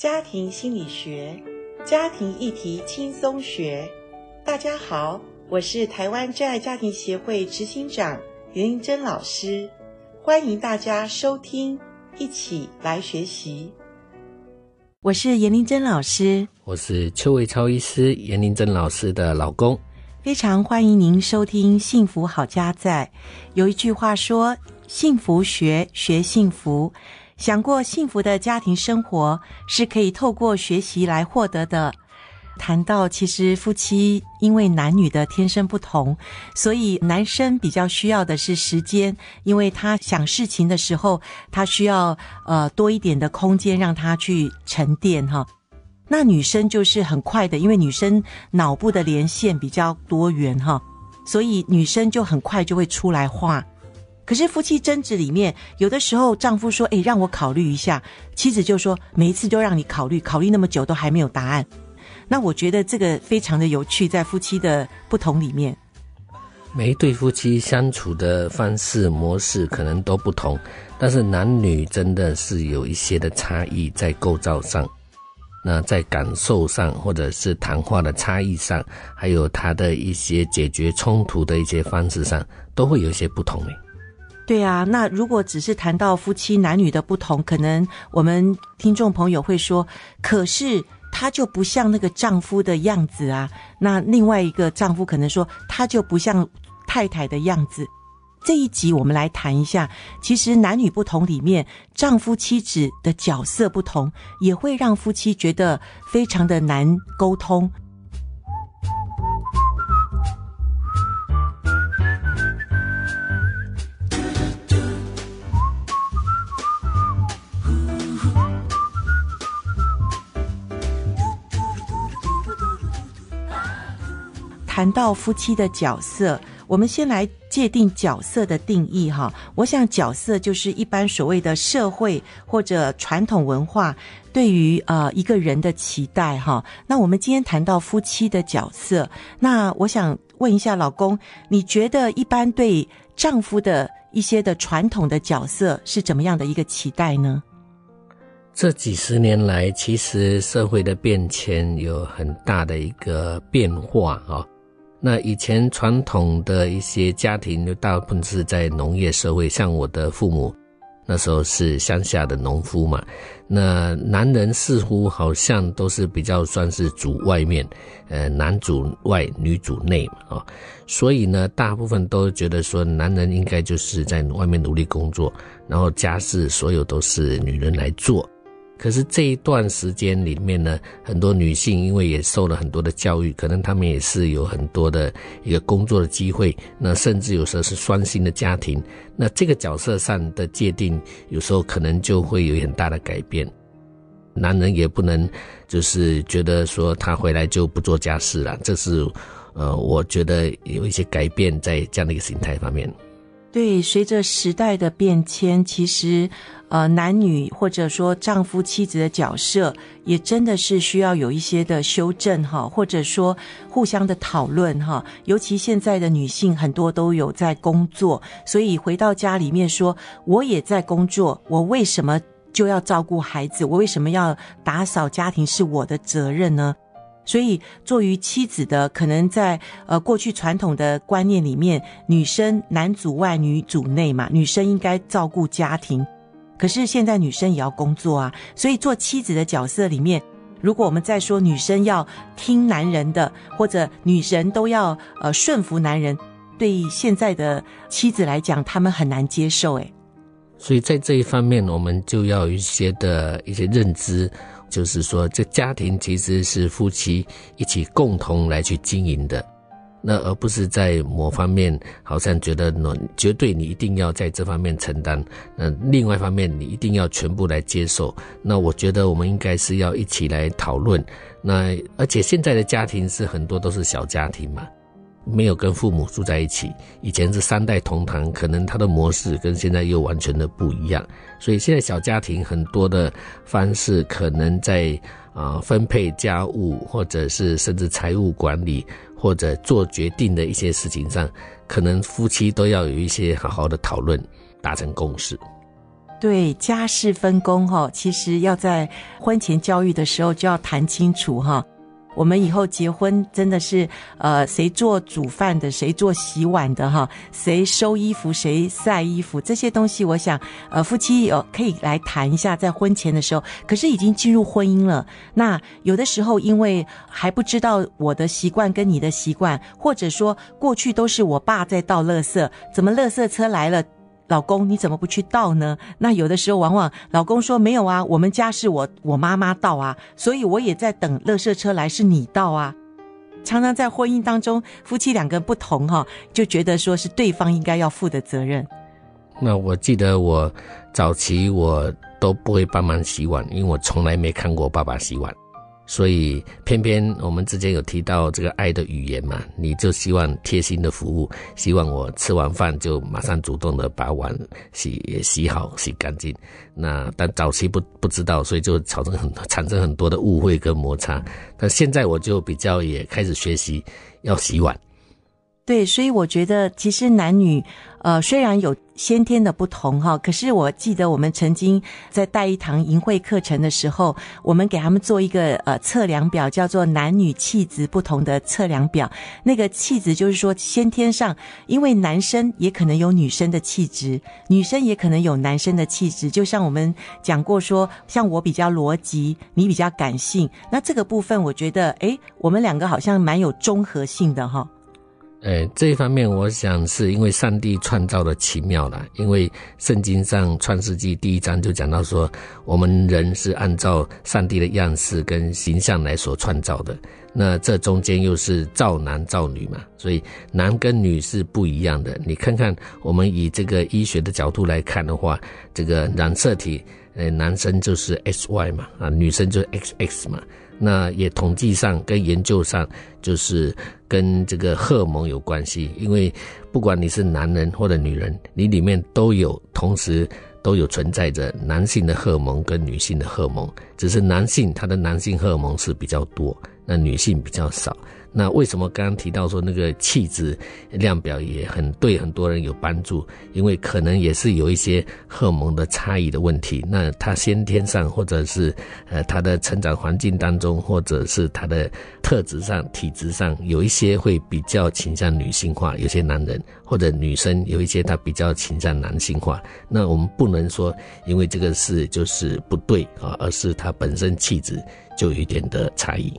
家庭心理学，家庭议题轻松学。大家好，我是台湾真爱家庭协会执行长严玲珍老师，欢迎大家收听，一起来学习。我是严玲珍老师，我是邱伟超医师，严玲珍老师的老公。非常欢迎您收听《幸福好家在》。有一句话说：“幸福学，学幸福。”想过幸福的家庭生活是可以透过学习来获得的。谈到其实夫妻因为男女的天生不同，所以男生比较需要的是时间，因为他想事情的时候，他需要呃多一点的空间让他去沉淀哈。那女生就是很快的，因为女生脑部的连线比较多元哈，所以女生就很快就会出来话。可是夫妻争执里面，有的时候丈夫说：“诶，让我考虑一下。”妻子就说：“每一次都让你考虑，考虑那么久都还没有答案。”那我觉得这个非常的有趣，在夫妻的不同里面，每一对夫妻相处的方式模式可能都不同，但是男女真的是有一些的差异在构造上。那在感受上，或者是谈话的差异上，还有他的一些解决冲突的一些方式上，都会有一些不同。对啊，那如果只是谈到夫妻男女的不同，可能我们听众朋友会说，可是他就不像那个丈夫的样子啊。那另外一个丈夫可能说，他就不像太太的样子。这一集我们来谈一下，其实男女不同里面，丈夫妻子的角色不同，也会让夫妻觉得非常的难沟通。谈到夫妻的角色。我们先来界定角色的定义哈，我想角色就是一般所谓的社会或者传统文化对于呃一个人的期待哈。那我们今天谈到夫妻的角色，那我想问一下老公，你觉得一般对丈夫的一些的传统的角色是怎么样的一个期待呢？这几十年来，其实社会的变迁有很大的一个变化啊。那以前传统的一些家庭，就大部分是在农业社会，像我的父母那时候是乡下的农夫嘛。那男人似乎好像都是比较算是主外面，呃，男主外，女主内嘛，啊，所以呢，大部分都觉得说，男人应该就是在外面努力工作，然后家事所有都是女人来做。可是这一段时间里面呢，很多女性因为也受了很多的教育，可能她们也是有很多的一个工作的机会，那甚至有时候是双薪的家庭，那这个角色上的界定，有时候可能就会有很大的改变。男人也不能就是觉得说他回来就不做家事了，这是呃，我觉得有一些改变在这样的一个形态方面。对，随着时代的变迁，其实，呃，男女或者说丈夫妻子的角色，也真的是需要有一些的修正哈，或者说互相的讨论哈。尤其现在的女性很多都有在工作，所以回到家里面说，我也在工作，我为什么就要照顾孩子？我为什么要打扫家庭是我的责任呢？所以，作为妻子的，可能在呃过去传统的观念里面，女生男主外女主内嘛，女生应该照顾家庭。可是现在女生也要工作啊，所以做妻子的角色里面，如果我们再说女生要听男人的，或者女人都要呃顺服男人，对现在的妻子来讲，他们很难接受诶。所以在这一方面，我们就要有一些的一些认知。就是说，这家庭其实是夫妻一起共同来去经营的，那而不是在某方面好像觉得呢，绝对你一定要在这方面承担，那另外一方面你一定要全部来接受。那我觉得我们应该是要一起来讨论。那而且现在的家庭是很多都是小家庭嘛。没有跟父母住在一起，以前是三代同堂，可能他的模式跟现在又完全的不一样。所以现在小家庭很多的方式，可能在啊、呃、分配家务，或者是甚至财务管理，或者做决定的一些事情上，可能夫妻都要有一些好好的讨论，达成共识。对，家事分工哈，其实要在婚前教育的时候就要谈清楚哈。我们以后结婚真的是，呃，谁做煮饭的，谁做洗碗的哈，谁收衣服，谁晒衣服，这些东西，我想，呃，夫妻有可以来谈一下，在婚前的时候。可是已经进入婚姻了，那有的时候因为还不知道我的习惯跟你的习惯，或者说过去都是我爸在倒垃圾，怎么垃圾车来了？老公，你怎么不去倒呢？那有的时候，往往老公说没有啊，我们家是我我妈妈倒啊，所以我也在等垃圾车来，是你倒啊。常常在婚姻当中，夫妻两个人不同哈，就觉得说是对方应该要负的责任。那我记得我早期我都不会帮忙洗碗，因为我从来没看过爸爸洗碗。所以，偏偏我们之间有提到这个爱的语言嘛，你就希望贴心的服务，希望我吃完饭就马上主动的把碗洗洗好、洗干净。那但早期不不知道，所以就产生很产生很多的误会跟摩擦。但现在我就比较也开始学习要洗碗。对，所以我觉得其实男女，呃，虽然有先天的不同哈，可是我记得我们曾经在带一堂营会课程的时候，我们给他们做一个呃测量表，叫做男女气质不同的测量表。那个气质就是说先天上，因为男生也可能有女生的气质，女生也可能有男生的气质。就像我们讲过说，像我比较逻辑，你比较感性，那这个部分我觉得，诶，我们两个好像蛮有综合性的哈。呃，这一方面，我想是因为上帝创造的奇妙了。因为圣经上创世纪第一章就讲到说，我们人是按照上帝的样式跟形象来所创造的。那这中间又是造男造女嘛，所以男跟女是不一样的。你看看，我们以这个医学的角度来看的话，这个染色体，呃，男生就是 XY 嘛，啊，女生就是 XX 嘛。那也统计上跟研究上，就是跟这个荷尔蒙有关系。因为不管你是男人或者女人，你里面都有同时都有存在着男性的荷尔蒙跟女性的荷尔蒙，只是男性他的男性荷尔蒙是比较多，那女性比较少。那为什么刚刚提到说那个气质量表也很对很多人有帮助？因为可能也是有一些荷尔蒙的差异的问题。那他先天上，或者是呃他的成长环境当中，或者是他的特质上、体质上，有一些会比较倾向女性化，有些男人或者女生有一些他比较倾向男性化。那我们不能说因为这个事就是不对啊，而是他本身气质就有一点的差异。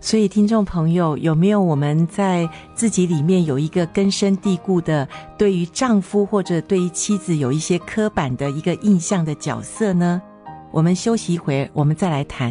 所以，听众朋友，有没有我们在自己里面有一个根深蒂固的，对于丈夫或者对于妻子有一些刻板的一个印象的角色呢？我们休息一会儿，我们再来谈。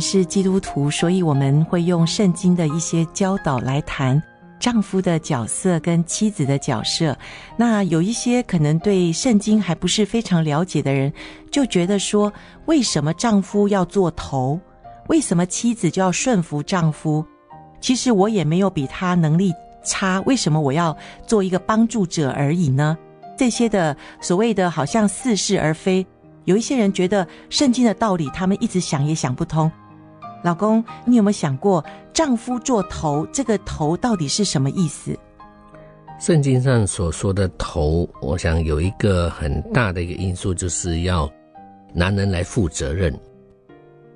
是基督徒，所以我们会用圣经的一些教导来谈丈夫的角色跟妻子的角色。那有一些可能对圣经还不是非常了解的人，就觉得说，为什么丈夫要做头？为什么妻子就要顺服丈夫？其实我也没有比他能力差，为什么我要做一个帮助者而已呢？这些的所谓的好像似是而非，有一些人觉得圣经的道理，他们一直想也想不通。老公，你有没有想过，丈夫做头，这个头到底是什么意思？圣经上所说的头，我想有一个很大的一个因素，就是要男人来负责任。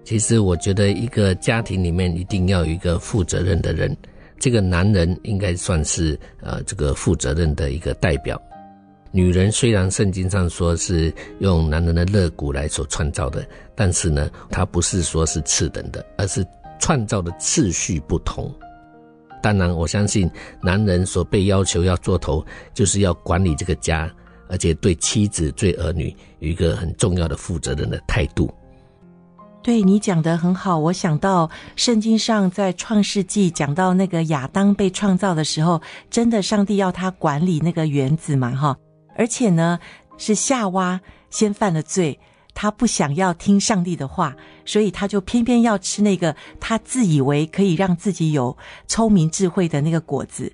其实我觉得，一个家庭里面一定要有一个负责任的人，这个男人应该算是呃这个负责任的一个代表。女人虽然圣经上说是用男人的肋骨来所创造的，但是呢，它不是说是次等的，而是创造的次序不同。当然，我相信男人所被要求要做头，就是要管理这个家，而且对妻子、对儿女有一个很重要的负责任的态度。对，你讲得很好，我想到圣经上在创世纪讲到那个亚当被创造的时候，真的上帝要他管理那个园子嘛，哈。而且呢，是夏娃先犯了罪，她不想要听上帝的话，所以她就偏偏要吃那个她自以为可以让自己有聪明智慧的那个果子，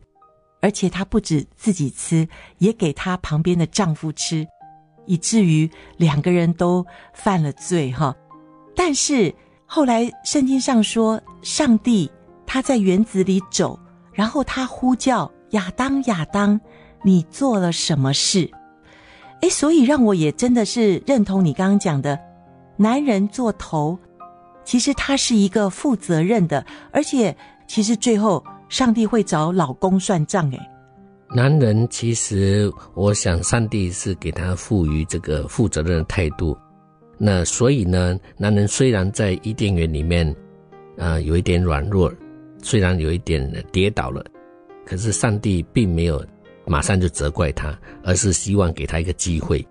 而且她不止自己吃，也给她旁边的丈夫吃，以至于两个人都犯了罪哈。但是后来圣经上说，上帝他在园子里走，然后他呼叫亚当，亚当，你做了什么事？诶，所以让我也真的是认同你刚刚讲的，男人做头，其实他是一个负责任的，而且其实最后上帝会找老公算账。诶，男人其实我想上帝是给他赋予这个负责任的态度，那所以呢，男人虽然在伊甸园里面，啊、呃，有一点软弱，虽然有一点跌倒了，可是上帝并没有。马上就责怪他，而是希望给他一个机会。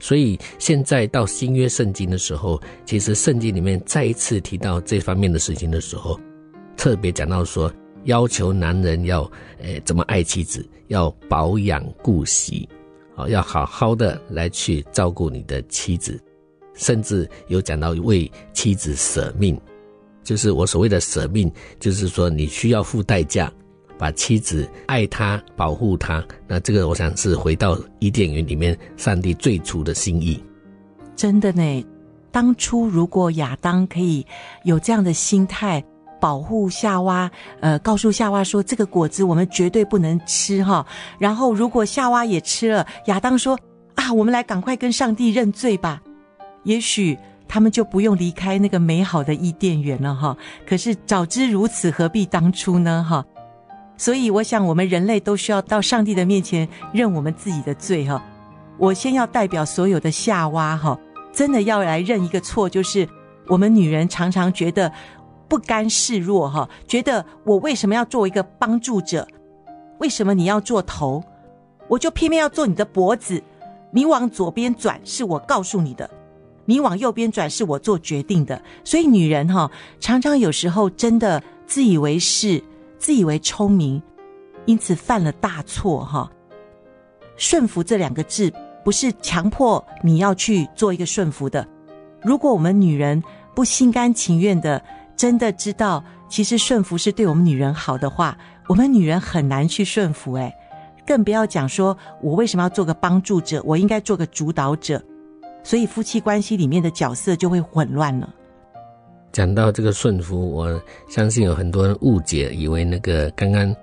所以现在到新约圣经的时候，其实圣经里面再一次提到这方面的事情的时候，特别讲到说，要求男人要，诶，怎么爱妻子，要保养顾惜，啊，要好好的来去照顾你的妻子，甚至有讲到为妻子舍命，就是我所谓的舍命，就是说你需要付代价。把妻子爱他、保护他，那这个我想是回到伊甸园里面上帝最初的心意。真的呢，当初如果亚当可以有这样的心态，保护夏娃，呃，告诉夏娃说这个果子我们绝对不能吃哈。然后如果夏娃也吃了，亚当说啊，我们来赶快跟上帝认罪吧。也许他们就不用离开那个美好的伊甸园了哈。可是早知如此，何必当初呢哈？所以，我想我们人类都需要到上帝的面前认我们自己的罪哈。我先要代表所有的夏娃哈，真的要来认一个错，就是我们女人常常觉得不甘示弱哈，觉得我为什么要做一个帮助者？为什么你要做头？我就偏偏要做你的脖子。你往左边转是我告诉你的，你往右边转是我做决定的。所以女人哈，常常有时候真的自以为是。自以为聪明，因此犯了大错哈。顺服这两个字不是强迫你要去做一个顺服的。如果我们女人不心甘情愿的，真的知道其实顺服是对我们女人好的话，我们女人很难去顺服诶，更不要讲说我为什么要做个帮助者，我应该做个主导者。所以夫妻关系里面的角色就会混乱了。讲到这个顺服，我相信有很多人误解，以为那个刚刚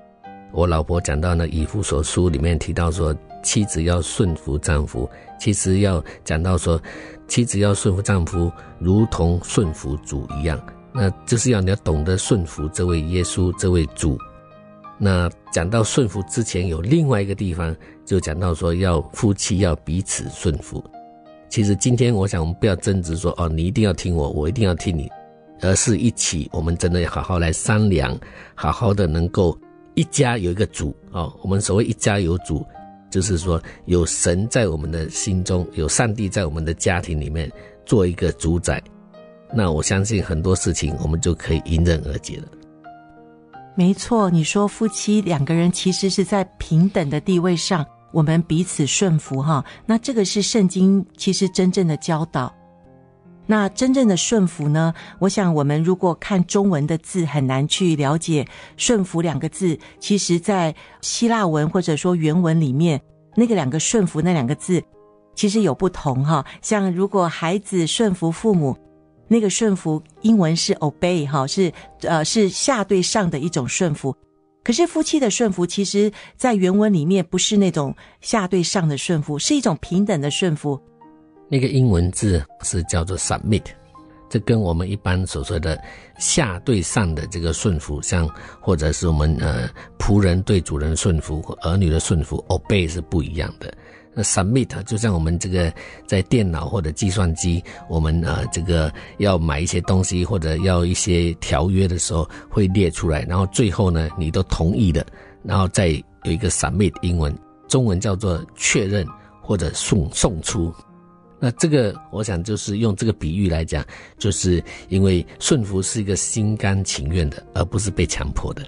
我老婆讲到那以父所书里面提到说，妻子要顺服丈夫，其实要讲到说，妻子要顺服丈夫，如同顺服主一样。那就是要你要懂得顺服这位耶稣这位主。那讲到顺服之前，有另外一个地方就讲到说，要夫妻要彼此顺服。其实今天我想我们不要争执说，哦，你一定要听我，我一定要听你。而是一起，我们真的要好好来商量，好好的能够一家有一个主哦。我们所谓一家有主，就是说有神在我们的心中，有上帝在我们的家庭里面做一个主宰。那我相信很多事情我们就可以迎刃而解了。没错，你说夫妻两个人其实是在平等的地位上，我们彼此顺服哈。那这个是圣经其实真正的教导。那真正的顺服呢？我想我们如果看中文的字，很难去了解“顺服”两个字。其实，在希腊文或者说原文里面，那个两个“顺服”那两个字，其实有不同哈。像如果孩子顺服父母，那个顺服英文是 obey 哈，是呃是下对上的一种顺服。可是夫妻的顺服，其实在原文里面不是那种下对上的顺服，是一种平等的顺服。那个英文字是叫做 submit，这跟我们一般所说的下对上的这个顺服，像或者是我们呃仆人对主人顺服、儿女的顺服 obey 是不一样的。那 submit 就像我们这个在电脑或者计算机，我们呃这个要买一些东西或者要一些条约的时候会列出来，然后最后呢你都同意的，然后再有一个 submit，英文中文叫做确认或者送送出。那这个，我想就是用这个比喻来讲，就是因为顺服是一个心甘情愿的，而不是被强迫的。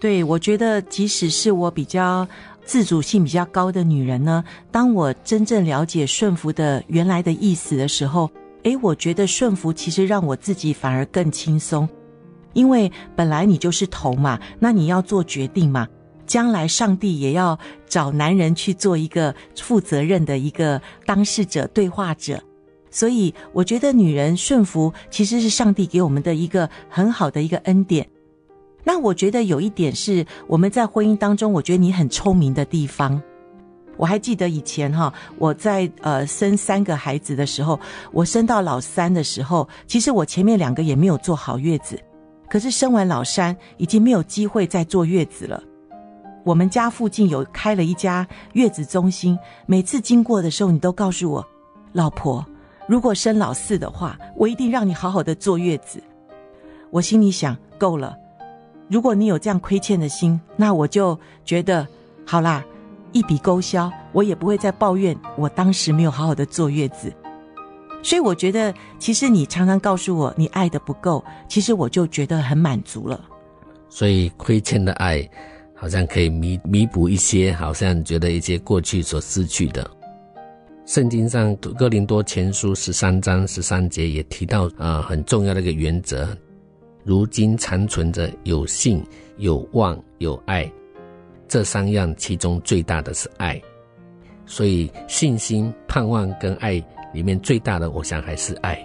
对，我觉得即使是我比较自主性比较高的女人呢，当我真正了解顺服的原来的意思的时候，诶，我觉得顺服其实让我自己反而更轻松，因为本来你就是头嘛，那你要做决定嘛，将来上帝也要找男人去做一个负责任的一个当事者、对话者，所以我觉得女人顺服其实是上帝给我们的一个很好的一个恩典。那我觉得有一点是我们在婚姻当中，我觉得你很聪明的地方。我还记得以前哈，我在呃生三个孩子的时候，我生到老三的时候，其实我前面两个也没有坐好月子，可是生完老三已经没有机会再坐月子了。我们家附近有开了一家月子中心，每次经过的时候，你都告诉我，老婆，如果生老四的话，我一定让你好好的坐月子。我心里想，够了。如果你有这样亏欠的心，那我就觉得好啦，一笔勾销，我也不会再抱怨我当时没有好好的坐月子。所以我觉得，其实你常常告诉我你爱的不够，其实我就觉得很满足了。所以亏欠的爱，好像可以弥弥补一些，好像觉得一些过去所失去的。圣经上哥林多前书十三章十三节也提到啊、呃，很重要的一个原则。如今残存着有信、有望、有爱，这三样，其中最大的是爱。所以信心、盼望跟爱里面最大的，我想还是爱。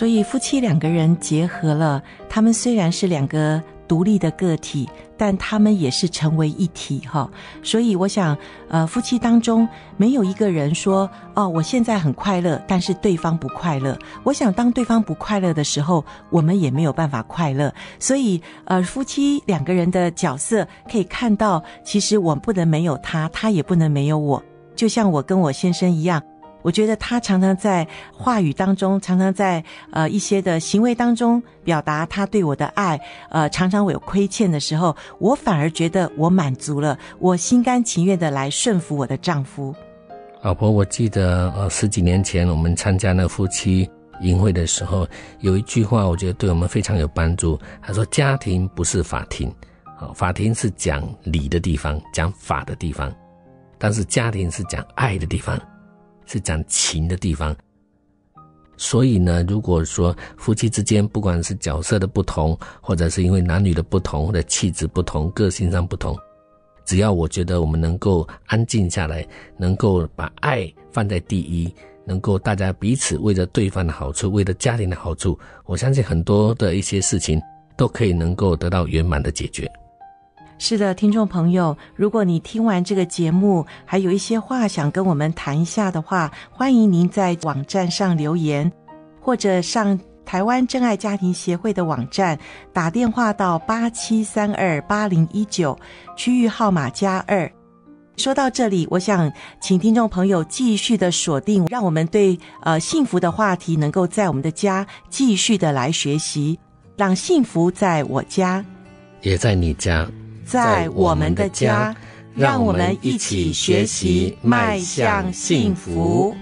所以夫妻两个人结合了，他们虽然是两个独立的个体，但他们也是成为一体哈。所以我想，呃，夫妻当中没有一个人说，哦，我现在很快乐，但是对方不快乐。我想，当对方不快乐的时候，我们也没有办法快乐。所以，呃，夫妻两个人的角色可以看到，其实我不能没有他，他也不能没有我。就像我跟我先生一样。我觉得他常常在话语当中，常常在呃一些的行为当中表达他对我的爱。呃，常常我有亏欠的时候，我反而觉得我满足了，我心甘情愿的来顺服我的丈夫。老婆，我记得呃十几年前我们参加那夫妻营会的时候，有一句话我觉得对我们非常有帮助。他说：“家庭不是法庭，好，法庭是讲理的地方，讲法的地方，但是家庭是讲爱的地方。”是讲情的地方，所以呢，如果说夫妻之间不管是角色的不同，或者是因为男女的不同，或者气质不同、个性上不同，只要我觉得我们能够安静下来，能够把爱放在第一，能够大家彼此为着对方的好处，为了家庭的好处，我相信很多的一些事情都可以能够得到圆满的解决。是的，听众朋友，如果你听完这个节目，还有一些话想跟我们谈一下的话，欢迎您在网站上留言，或者上台湾真爱家庭协会的网站打电话到八七三二八零一九，区域号码加二。说到这里，我想请听众朋友继续的锁定，让我们对呃幸福的话题能够在我们的家继续的来学习，让幸福在我家，也在你家。在我们的家，让我们一起学习，迈向幸福。